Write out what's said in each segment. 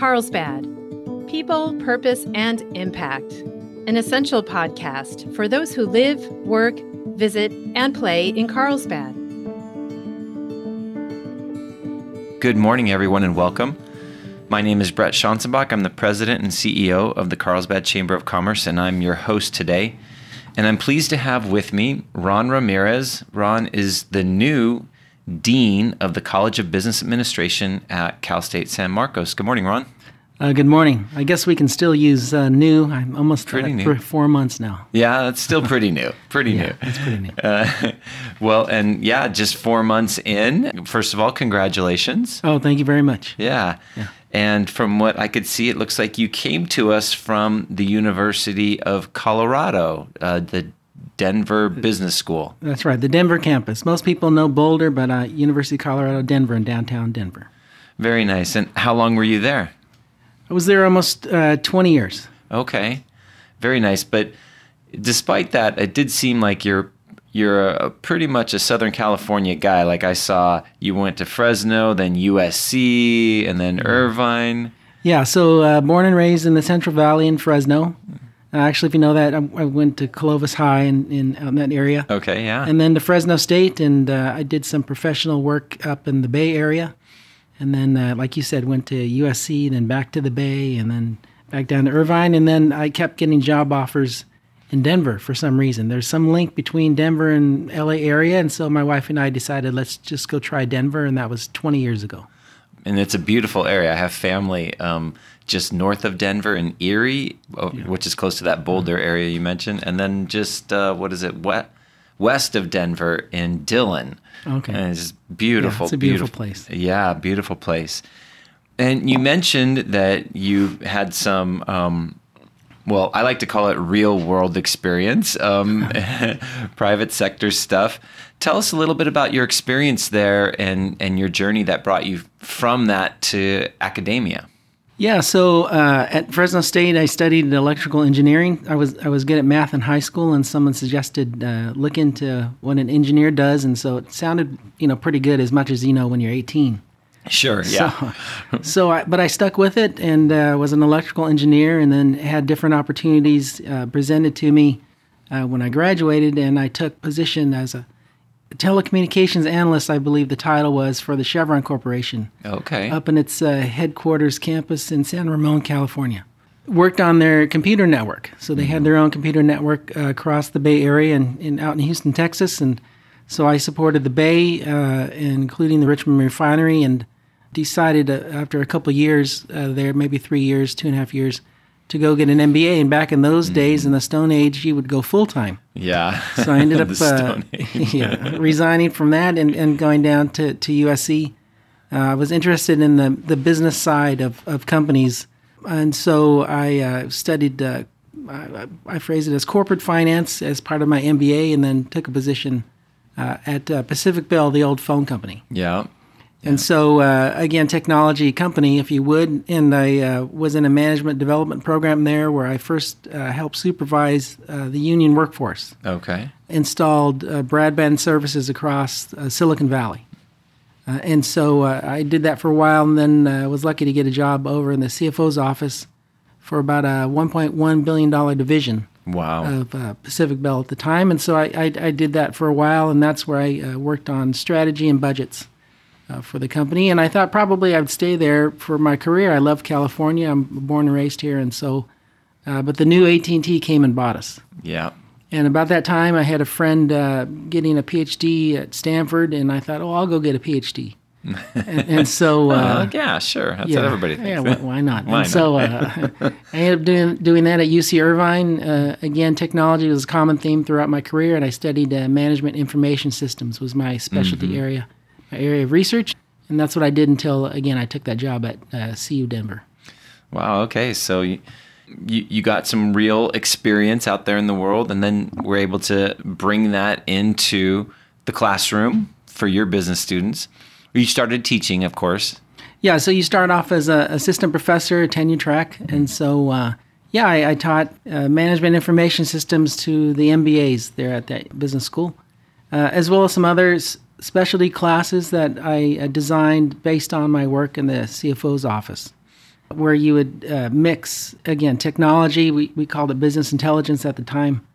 Carlsbad People, Purpose, and Impact, an essential podcast for those who live, work, visit, and play in Carlsbad. Good morning, everyone, and welcome. My name is Brett Schanzenbach. I'm the president and CEO of the Carlsbad Chamber of Commerce, and I'm your host today. And I'm pleased to have with me Ron Ramirez. Ron is the new Dean of the College of Business Administration at Cal State San Marcos. Good morning, Ron. Uh, good morning. I guess we can still use uh, new. I'm almost pretty uh, new. for four months now. Yeah, that's still pretty new. Pretty Yeah, new. it's pretty new. Uh, well, and yeah, just four months in. First of all, congratulations. Oh, thank you very much. Yeah. And from what I could see, it looks like you came to us from the University of Colorado, uh, the Denver Business School. That's right, the Denver campus. Most people know Boulder, but uh, University of Colorado Denver in downtown Denver. Very nice. And how long were you there? I was there almost uh, 20 years. Okay. Very nice. But despite that, it did seem like you're you're a, pretty much a Southern California guy. Like I saw you went to Fresno, then USC, and then Irvine. Yeah, so uh, born and raised in the Central Valley in Fresno. Uh, actually, if you know that, I, I went to Clovis High in, in, out in that area. Okay, yeah. and then to Fresno State, and uh, I did some professional work up in the Bay Area, and then, uh, like you said, went to USC, then back to the Bay, and then back down to Irvine, and then I kept getting job offers in Denver for some reason. There's some link between Denver and LA area, and so my wife and I decided let's just go try Denver, and that was 20 years ago. and it's a beautiful area. I have family um, just north of Denver in Erie, uh, which is close to that Boulder area you mentioned, and then just uh, what is it, west west of Denver in Dillon. Okay. and it's beautiful. Yeah, it's a beautiful place. Yeah, beautiful place. And you mentioned that you had some. Um, well, I like to call it real world experience, um, private sector stuff. Tell us a little bit about your experience there and, and your journey that brought you from that to academia. Yeah, so uh, at Fresno State, I studied electrical engineering. I was I was good at math in high school, and someone suggested uh, look into what an engineer does, and so it sounded you know pretty good as much as you know when you're 18. Sure, yeah. So, so I, but I stuck with it and uh, was an electrical engineer, and then had different opportunities uh, presented to me uh, when I graduated, and I took position as a telecommunications analyst. I believe the title was for the Chevron Corporation okay. up in its uh, headquarters campus in San Ramon, California. Worked on their computer network, so they had their own computer network uh, across the Bay Area and, and out in Houston, Texas. And so I supported the Bay, uh, including the Richmond refinery, and decided uh, after a couple years uh, there, maybe three years, two and a half years, to go get an MBA. And back in those days, in the Stone Age, you would go full time. yeah. So I ended up uh, yeah, resigning from that and, and going down to, to USC. Uh, I was interested in the, the business side of, of companies. And so I uh, studied, uh, I, I phrase it as corporate finance as part of my MBA, and then took a position uh, at uh, Pacific Bell, the old phone company. yeah. And so, uh, again, technology company, if you would. And I uh, was in a management development program there where I first uh, helped supervise uh, the union workforce Okay. installed uh, broadband services across uh, Silicon Valley. Uh, and so uh, I did that for a while and then uh, was lucky to get a job over in the CFO's office for about a $1.1 billion division Wow. of uh, Pacific Bell at the time. And so I, I, I did that for a while, and that's where I uh, worked on strategy and budgets uh, for the company. And I thought probably I would stay there for my career. I love California. I'm born and raised here, and so. Uh, but the new AT&T came and bought us. yeah. And about that time, I had a friend uh, getting a PhD at Stanford, and I thought, oh, I'll go get a PhD. and, and so, Uh, uh, yeah, sure. That's what everybody thinks. yeah, why, why not? Why and so uh, I ended up doing, doing that at UC Irvine. Uh, again, technology was a common theme throughout my career, and I studied uh, management information systems was my specialty Mm-hmm. area, area of research, and that's what I did until again I took that job at uh, CU Denver. Wow. Okay. So you, you you got some real experience out there in the world, and then were able to bring that into the classroom for your business students. You started teaching, of course. Yeah, so you start off as an assistant professor, tenure track, and so uh, yeah, I, I taught uh, management information systems to the MBAs there at that business school, uh, as well as some other s- specialty classes that I uh, designed based on my work in the CFO's office. where you would uh, mix, again, technology, we, we called it business intelligence at the time,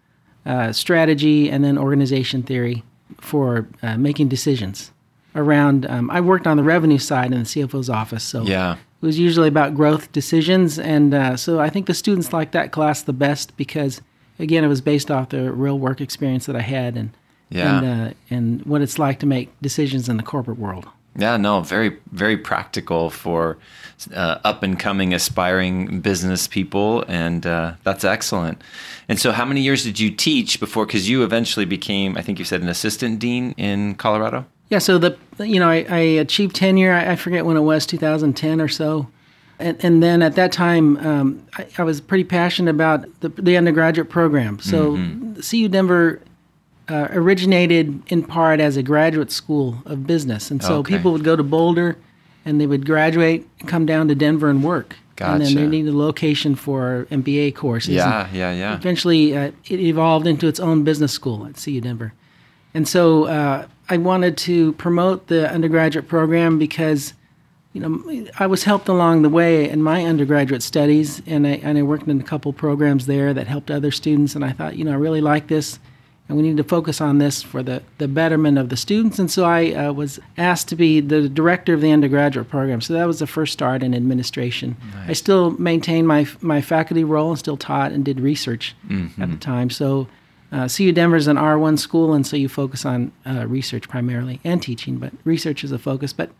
uh, strategy, and then organization theory for uh, making decisions around. Um, I worked on the revenue side in the CFO's office, so Yeah. it was usually about growth decisions. And uh, so I think the students liked that class the best because, again, it was based off the real work experience that I had and, Yeah. and, uh, and what it's like to make decisions in the corporate world. Yeah, no, very, very practical for uh, up and coming, aspiring business people, and uh, that's excellent. And so, how many years did you teach before? Because you eventually became, I think you said, an assistant dean in Colorado. Yeah, so the you know I, I achieved tenure. I, I forget when it was, 2010 or so, and, and then at that time um, I, I was pretty passionate about the, the undergraduate program. So CU Denver uh, originated in part as a graduate school of business, and so Okay. people would go to Boulder, and they would graduate, come down to Denver, and work. And then they needed a location for MBA courses. and- Yeah, yeah, yeah. eventually uh, it evolved into its own business school at CU Denver. And so uh, I wanted to promote the undergraduate program because, you know, I was helped along the way in my undergraduate studies, and I, and I worked in a couple programs there that helped other students. And I thought, you know, I really like this, and we need to focus on this for the, the betterment of the students. And so I uh, was asked to be the director of the undergraduate program. So that was the first start in administration. I still maintained my, my faculty role and still taught and did research at the time. So uh, CU Denver is an R1 school, and so you focus on uh, research primarily and teaching, but research is a focus. But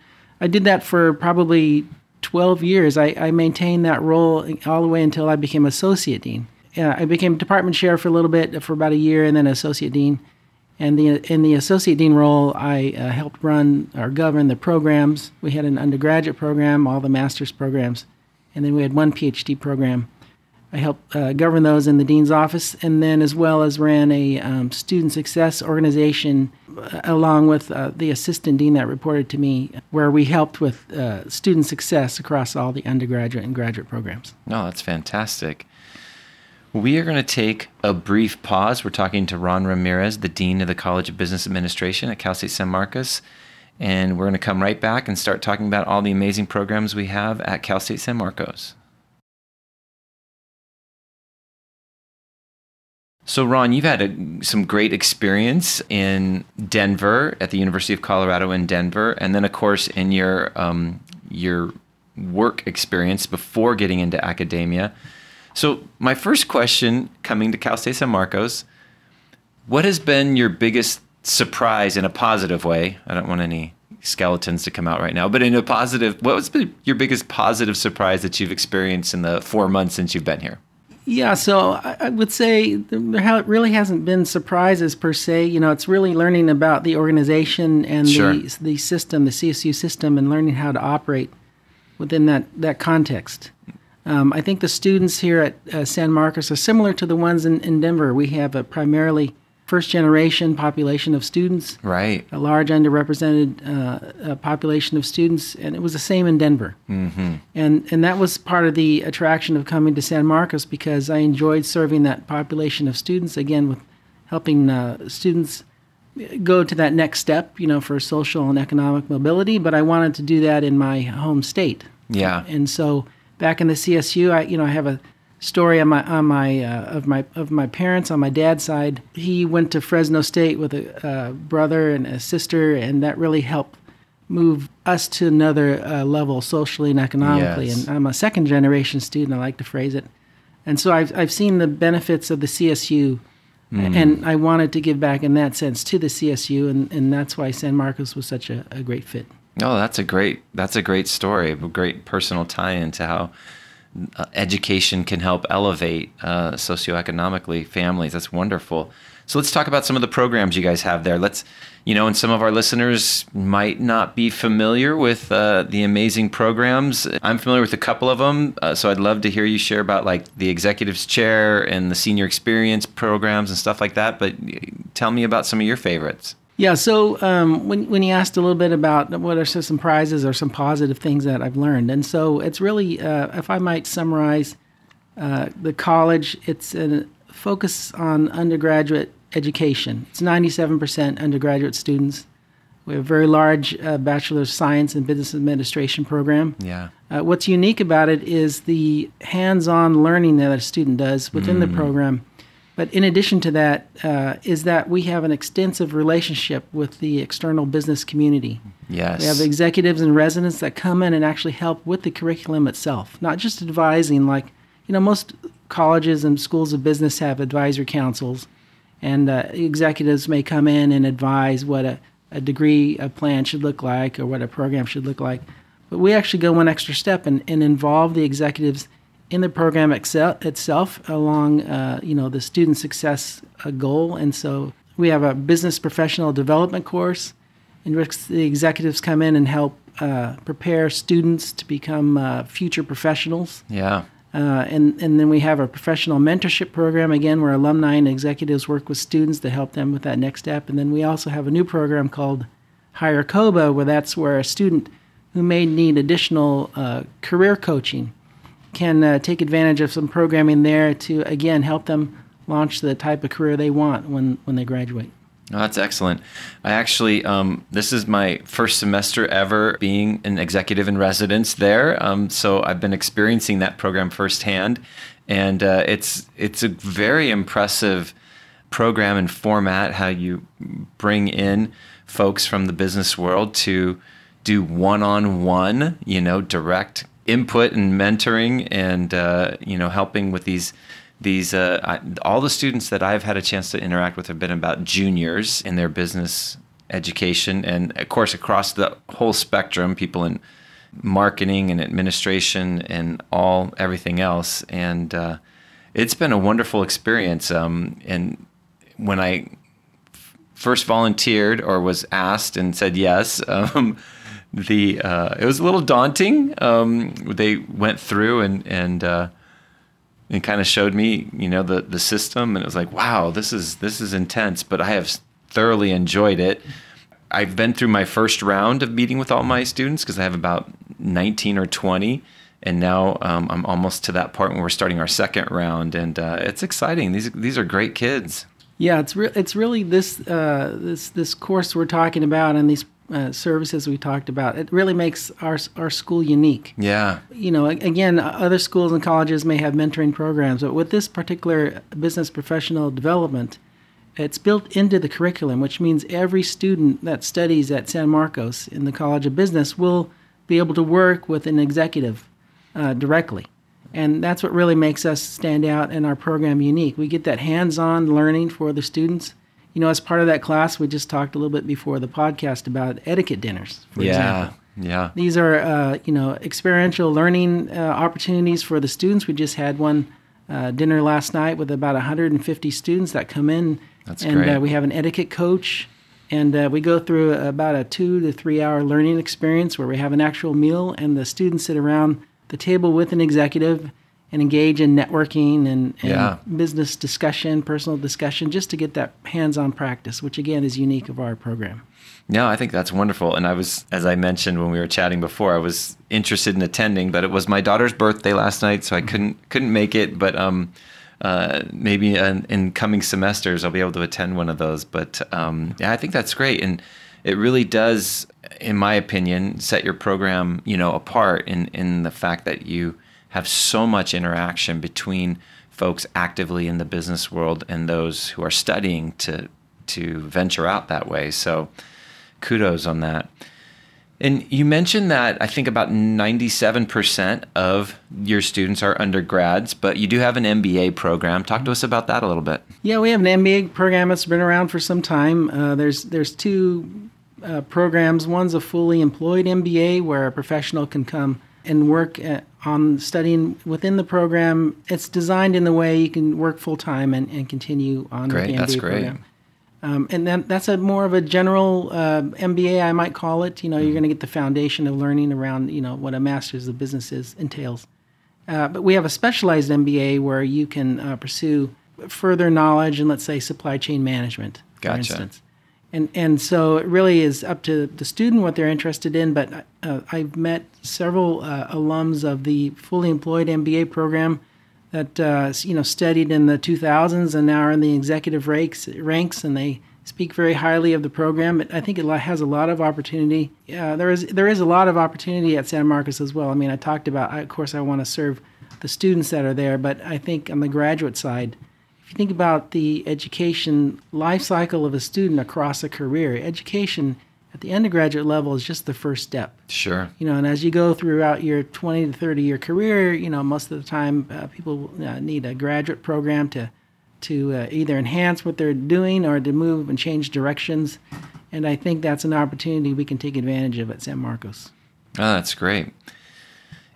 I did that for probably 12 years. I, I maintained that role all the way until I became associate dean. Uh, I became department chair for a little bit, for about a year, and then associate dean. And the, in the associate dean role, I uh, helped run or govern the programs. We had an undergraduate program, all the master's programs, and then we had one PhD program. I helped uh, govern those in the dean's office, and then as well as ran a um, student success organization uh, along with uh, the assistant dean that reported to me, where we helped with uh, student success across all the undergraduate and graduate programs. No, that's fantastic. We are going to take a brief pause. We're talking to Ron Ramirez, the Dean of the College of Business Administration at Cal State San Marcos. And we're going to come right back and start talking about all the amazing programs we have at Cal State San Marcos. So, Ron, you've had a, some great experience in Denver at the University of Colorado in Denver, and then, of course, in your um, your work experience before getting into academia. So, my first question coming to Cal State San Marcos, what has been your biggest surprise in a positive way? I don't want any skeletons to come out right now, but in a positive, what was the- your biggest positive surprise that you've experienced in the four months since you've been here? Yeah, so I, I would say there really hasn't been surprises per se. You know, it's really learning about the organization and Sure. the the system, the CSU system, and learning how to operate within that that context. Um, I think the students here at uh, San Marcos are similar to the ones in, in Denver. We have a primarily first generation population of students, Right. a large underrepresented uh, uh, population of students, and it was the same in Denver. Mm-hmm. And and that was part of the attraction of coming to San Marcos because I enjoyed serving that population of students again with helping uh, students go to that next step, you know, for social and economic mobility. But I wanted to do that in my home state. Yeah. And so back in the CSU, I you know I have a story on my on my uh, of my of my parents on my dad's side. He went to Fresno State with a uh, brother and a sister, and that really helped move us to another uh, level socially and economically. Yes. And I'm a second generation student. I like to phrase it. And so I've I've seen the benefits of the CSU. And I wanted to give back in that sense to the CSU, and, and that's why San Marcos was such a, a great fit. Oh, that's a great that's a great story, a great personal tie-in to how uh, education can help elevate uh, socioeconomically families. That's wonderful. So let's talk about some of the programs you guys have there. Let's, you know, and some of our listeners might not be familiar with uh, the amazing programs. I'm familiar with a couple of them, uh, so I'd love to hear you share about like the executives chair and the senior experience programs and stuff like that. But uh, tell me about some of your favorites. Yeah. So um, when when you asked a little bit about what are some prizes or some positive things that I've learned, and so it's really, uh, if I might summarize, uh, the college. It's a focus on undergraduate education. It's ninety seven percent undergraduate students. We have a very large uh, Bachelor of Science and Business Administration program. Yeah. Uh, what's unique about it is the hands on learning that a student does within the program. But in addition to that, uh, is that we have an extensive relationship with the external business community. Yes. We have executives and residents that come in and actually help with the curriculum itself, not just advising. Like, you know, most colleges and schools of business have advisory councils, and uh, executives may come in and advise what a, a degree a plan should look like or what a program should look like. But we actually go one extra step and, and involve the executives in the program excel, itself along, uh, you know, the student success uh, goal. And so we have a business professional development course in which the executives come in and help uh, prepare students to become uh, future professionals. Yeah. Uh, and, and then we have a professional mentorship program, again, where alumni and executives work with students to help them with that next step. And then we also have a new program called Hire COBA, where that's where a student who may need additional uh, career coaching can uh, take advantage of some programming there to, again, help them launch the type of career they want when, when they graduate. Oh, that's excellent. I actually, um, this is my first semester ever being an executive in residence there. Um, so I've been experiencing that program firsthand, and uh, it's it's a very impressive program and format. How you bring in folks from the business world to do one-on-one, you know, direct input and mentoring, and uh, you know, helping with these these uh, I, all the students that I've had a chance to interact with have been about juniors in their business education, and of course across the whole spectrum, people in marketing and administration and all everything else, and uh, it's been a wonderful experience. Um, and when I f- first volunteered or was asked and said yes. Um, the uh, it was a little daunting. Um, they went through and and uh, and kind of showed me, you know, the the system, and it was like, wow, this is this is intense, but I have thoroughly enjoyed it. I've been through my first round of meeting with all my students because I have about 19 or 20, and now um, I'm almost to that part when we're starting our second round, and uh, it's exciting. These these are great kids. Yeah, it's re- it's really this uh, this this course we're talking about and these uh, services we talked about. It really makes our our school unique. Yeah, You know, again, other schools and colleges may have mentoring programs, but with this particular business professional development, it's built into the curriculum, which means every student that studies at San Marcos in the College of Business will be able to work with an executive uh, directly. And that's what really makes us stand out and our program unique. We get that hands on learning for the students. You know, as part of that class, we just talked a little bit before the podcast about etiquette dinners, for yeah, example. yeah. These are, uh, you know, experiential learning uh, opportunities for the students. We just had one uh, dinner last night with about 150 students that come in, That's and great. Uh, we have an etiquette coach, and uh, we go through about a two to three hour learning experience where we have an actual meal, and the students sit around the table with an executive and engage in networking and, and Yeah. business discussion, personal discussion, just to get that hands-on practice, which again is unique of our program. No, I think that's wonderful. And I was, as I mentioned when we were chatting before, I was interested in attending, but it was my daughter's birthday last night, so I couldn't couldn't make it. But um, uh, maybe in, in coming semesters I'll be able to attend one of those. But um, yeah, I think that's great, and it really does, in my opinion, set your program, you know, apart in in the fact that you have so much interaction between folks actively in the business world and those who are studying to to venture out that way. So kudos on that. And you mentioned that I think about 97% of your students are undergrads, but you do have an MBA program. Talk to us about that a little bit. Yeah, we have an MBA program that's been around for some time. Uh, there's there's two uh, programs. One's a fully employed MBA where a professional can come and work uh on studying within the program. It's designed in the way you can work full time and, and continue on Great, with the MBA that's great. program. Um, and then that's a more of a general uh, MBA, I might call it. You know, Mm-hmm. you're going to get the foundation of learning around you know what a master's of business is entails. Uh, but we have a specialized MBA where you can uh, pursue further knowledge in, let's say, supply chain management, for instance. And and so it really is up to the student what they're interested in. But uh, I've met several uh, alums of the fully employed MBA program that uh, you know studied in the 2000s and now are in the executive ranks ranks, and they speak very highly of the program. I think it has a lot of opportunity. Uh, there is there is a lot of opportunity at San Marcos as well. I mean, I talked about, of course, I want to serve the students that are there, but I think on the graduate side, if you think about the education life cycle of a student across a career, education at the undergraduate level is just the first step. Sure. You know, and as you go throughout your 20 to 30 year career, you know, most of the time uh, people uh, need a graduate program to to uh, either enhance what they're doing or to move and change directions. And I think that's an opportunity we can take advantage of at San Marcos. Oh, that's great.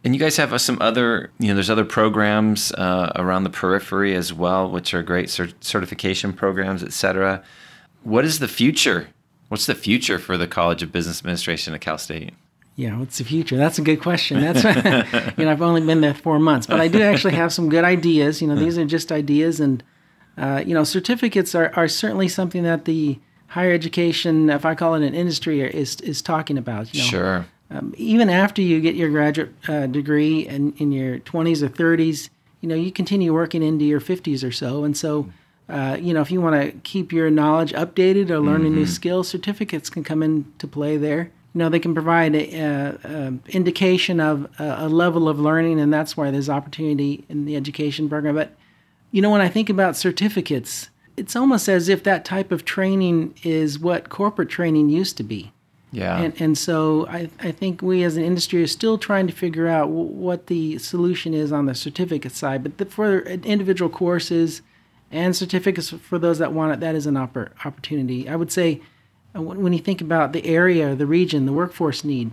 And you guys have uh, some other, you know, there's other programs uh, around the periphery as well, which are great cert- certification programs, et cetera. What is the future? What's the future for the College of Business Administration at Cal State? Yeah, what's the future? That's a good question. That's you know I've only been there four months, but I do actually have some good ideas. You know, these are just ideas, and uh, you know, certificates are, are certainly something that the higher education, if I call it an industry, is is talking about. You know? Sure. Um, even after you get your graduate uh, degree and in your 20s or 30s, you know, you continue working into your 50s or so, and so. Uh, you know, if you want to keep your knowledge updated or learn mm-hmm. a new skill, certificates can come into play there. You know, they can provide an indication of a, a, level of learning, and that's why there's opportunity in the education program. But you know, when I think about certificates, it's almost as if that type of training is what corporate training used to be. Yeah. And, and so I, I think we as an industry are still trying to figure out w- what the solution is on the certificate side. But the, for individual courses and certificates for those that want it, that is an oppor- opportunity. I would say uh, when you think about the area, the region, the workforce need,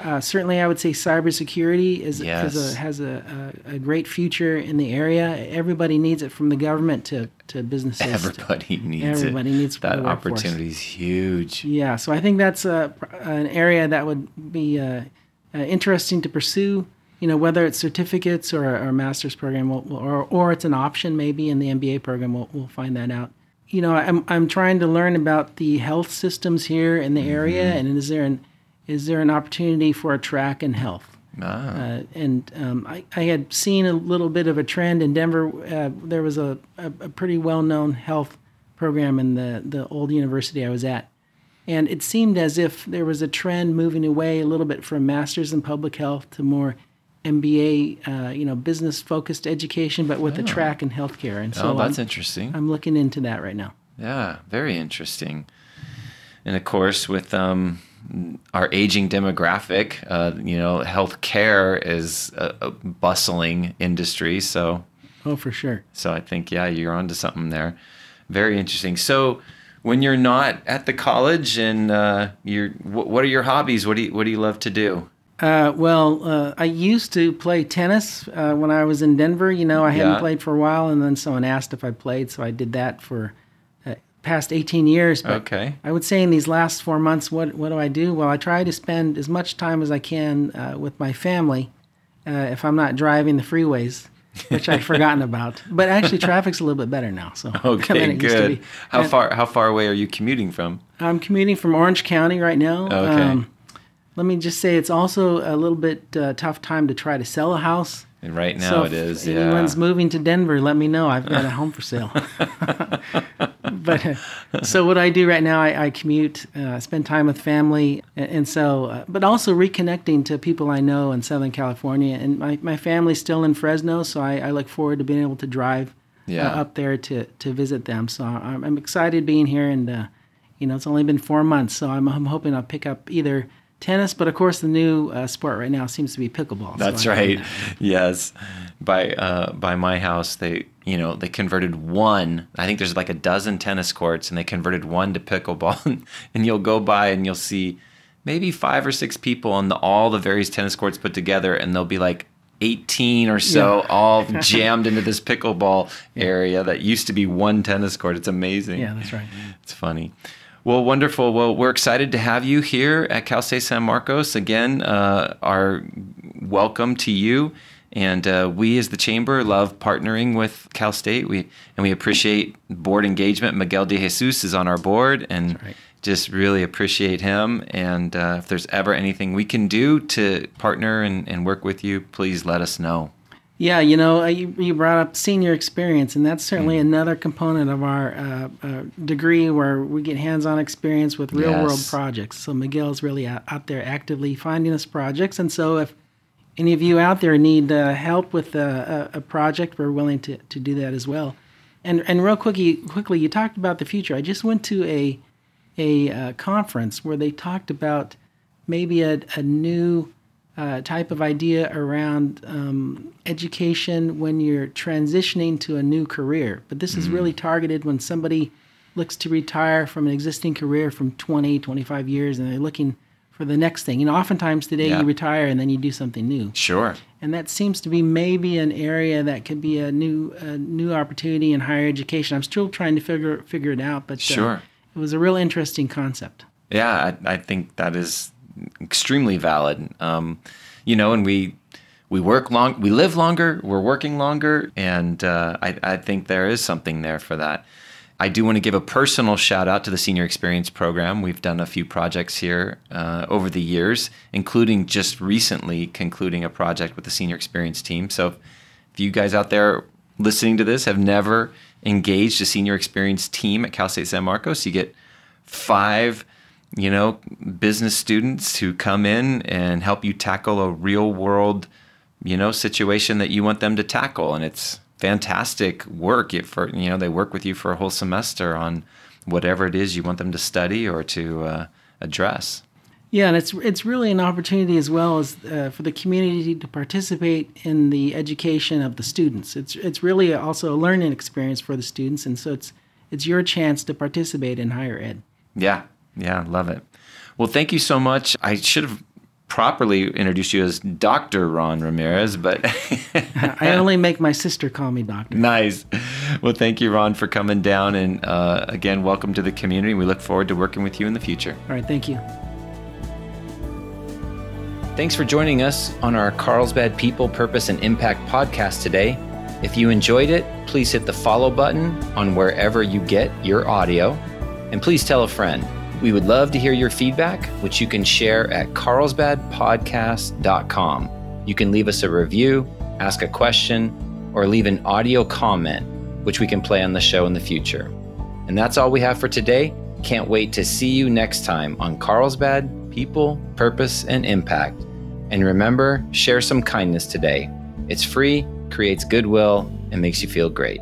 uh, certainly, I would say cybersecurity is, yes. is a, has a, a, a, great future in the area. Everybody needs it, from the government to, to businesses. Everybody to, needs everybody it. needs that opportunity is huge. Yeah, so I think that's a, an area that would be uh, uh, interesting to pursue. You know, whether it's certificates or a, master's program, we'll, or or it's an option maybe in the MBA program. We'll, we'll find that out you know, I'm I'm trying to learn about the health systems here in the area, mm-hmm. and is there an is there an opportunity for a track in health? Ah. Uh, and um, I, I had seen a little bit of a trend in Denver. Uh, there was a, a, a pretty well known health program in the, the old university I was at. And it seemed as if there was a trend moving away a little bit from masters in public health to more MBA, uh, you know, business focused education, but with oh. a track in healthcare. And so oh, that's I'm, interesting. I'm looking into that right now. Yeah, very interesting. And of course, with um, our aging demographic, uh, you know, healthcare is a, a, bustling industry. So, oh, for sure. So I think yeah, you're onto something there. Very interesting. So, when you're not at the college and uh, you're, what, what are your hobbies? What do you what do you love to do? Uh, well, uh, I used to play tennis uh, when I was in Denver. You know, I hadn't yeah. played for a while, and then someone asked if I played, so I did that for past 18 years. But okay. I would say in these last four months, what, what do I do? Well, I try to spend as much time as I can uh, with my family uh, if I'm not driving the freeways. which I've forgotten about, but actually traffic's a little bit better now. So okay, good. How and far how far away are you commuting from? I'm commuting from Orange County right now. Okay. Um, let me just say it's also a little bit uh, tough time to try to sell a house. And right now so it is. If anyone's moving to Denver, let me know. I've got a home for sale. But uh, so what I do right now, I, I commute, uh, spend time with family, and, and so, uh, but also reconnecting to people I know in Southern California. And my, my family's still in Fresno, so I, I look forward to being able to drive uh, up there to, to visit them. So I'm, I'm excited being here, and uh, you know, it's only been four months, so I'm, I'm hoping I'll pick up either tennis, but of course the new uh, sport right now seems to be pickleball. That's so right. Yes, by uh, by my house, they you know they converted one. I think there's like a dozen tennis courts, and they converted one to pickleball. and you'll go by and you'll see maybe five or six people on the, all the various tennis courts put together, and they'll be like 18 or so yeah. all jammed into this pickleball area that used to be one tennis court. It's amazing. Yeah, that's right. It's funny. Well, wonderful. Well, we're excited to have you here at Cal State San Marcos. Again, uh, our welcome to you. And uh, we, as the chamber, love partnering with Cal State. We and we appreciate board engagement. Miguel De Jesus is on our board, and right. just really appreciate him. And uh, if there's ever anything we can do to partner and, and work with you, please let us know. Yeah, you know, uh, you, you brought up senior experience, and that's certainly mm-hmm. another component of our uh, uh, degree where we get hands on experience with real yes. world projects. So Miguel's really out, out, there actively finding us projects. And so if any of you out there need uh, help with a, a, project, we're willing to, to do that as well. And, and real quickly, quickly, you talked about the future. I just went to a, a uh, conference where they talked about maybe a, a new uh, type of idea around um, education when you're transitioning to a new career. But this mm-hmm. is really targeted when somebody looks to retire from an existing career from 20, 25 years and they're looking for the next thing. You know, oftentimes today yeah. you retire and then you do something new. Sure. And that seems to be maybe an area that could be a new a new opportunity in higher education. I'm still trying to figure figure it out, but uh, sure. Uh, it was a real interesting concept. Yeah, I, I think that is extremely valid. Um, you know, and we we work long, we live longer, we're working longer, and uh, I, I think there is something there for that. I do want to give a personal shout out to the Senior Experience Program. We've done a few projects here uh, over the years, including just recently concluding a project with the Senior Experience team. So, if you guys out there listening to this have never engaged a Senior Experience team at Cal State San Marcos, you get five you know, business students who come in and help you tackle a real world, you know, situation that you want them to tackle. And it's fantastic work. It for you know, they work with you for a whole semester on whatever it is you want them to study or to uh, address. Yeah, and it's it's really an opportunity as well as uh, for the community to participate in the education of the students. It's it's really also a learning experience for the students, and so it's it's your chance to participate in higher ed. Yeah, yeah, love it. Well, thank you so much. I should have properly introduced you as Dr. Ron Ramirez, but I only make my sister call me doctor. Nice. Well, thank you, Ron, for coming down. And uh, again, welcome to the community. We look forward to working with you in the future. All right. Thank you. Thanks for joining us on our Carlsbad People, Purpose, and Impact podcast today. If you enjoyed it, please hit the follow button on wherever you get your audio. And please tell a friend. We would love to hear your feedback, which you can share at carlsbadpodcast.com. You can leave us a review, ask a question, or leave an audio comment, which we can play on the show in the future. And that's all we have for today. Can't wait to see you next time on Carlsbad People, Purpose, and Impact. And remember, share some kindness today. It's free, creates goodwill, and makes you feel great.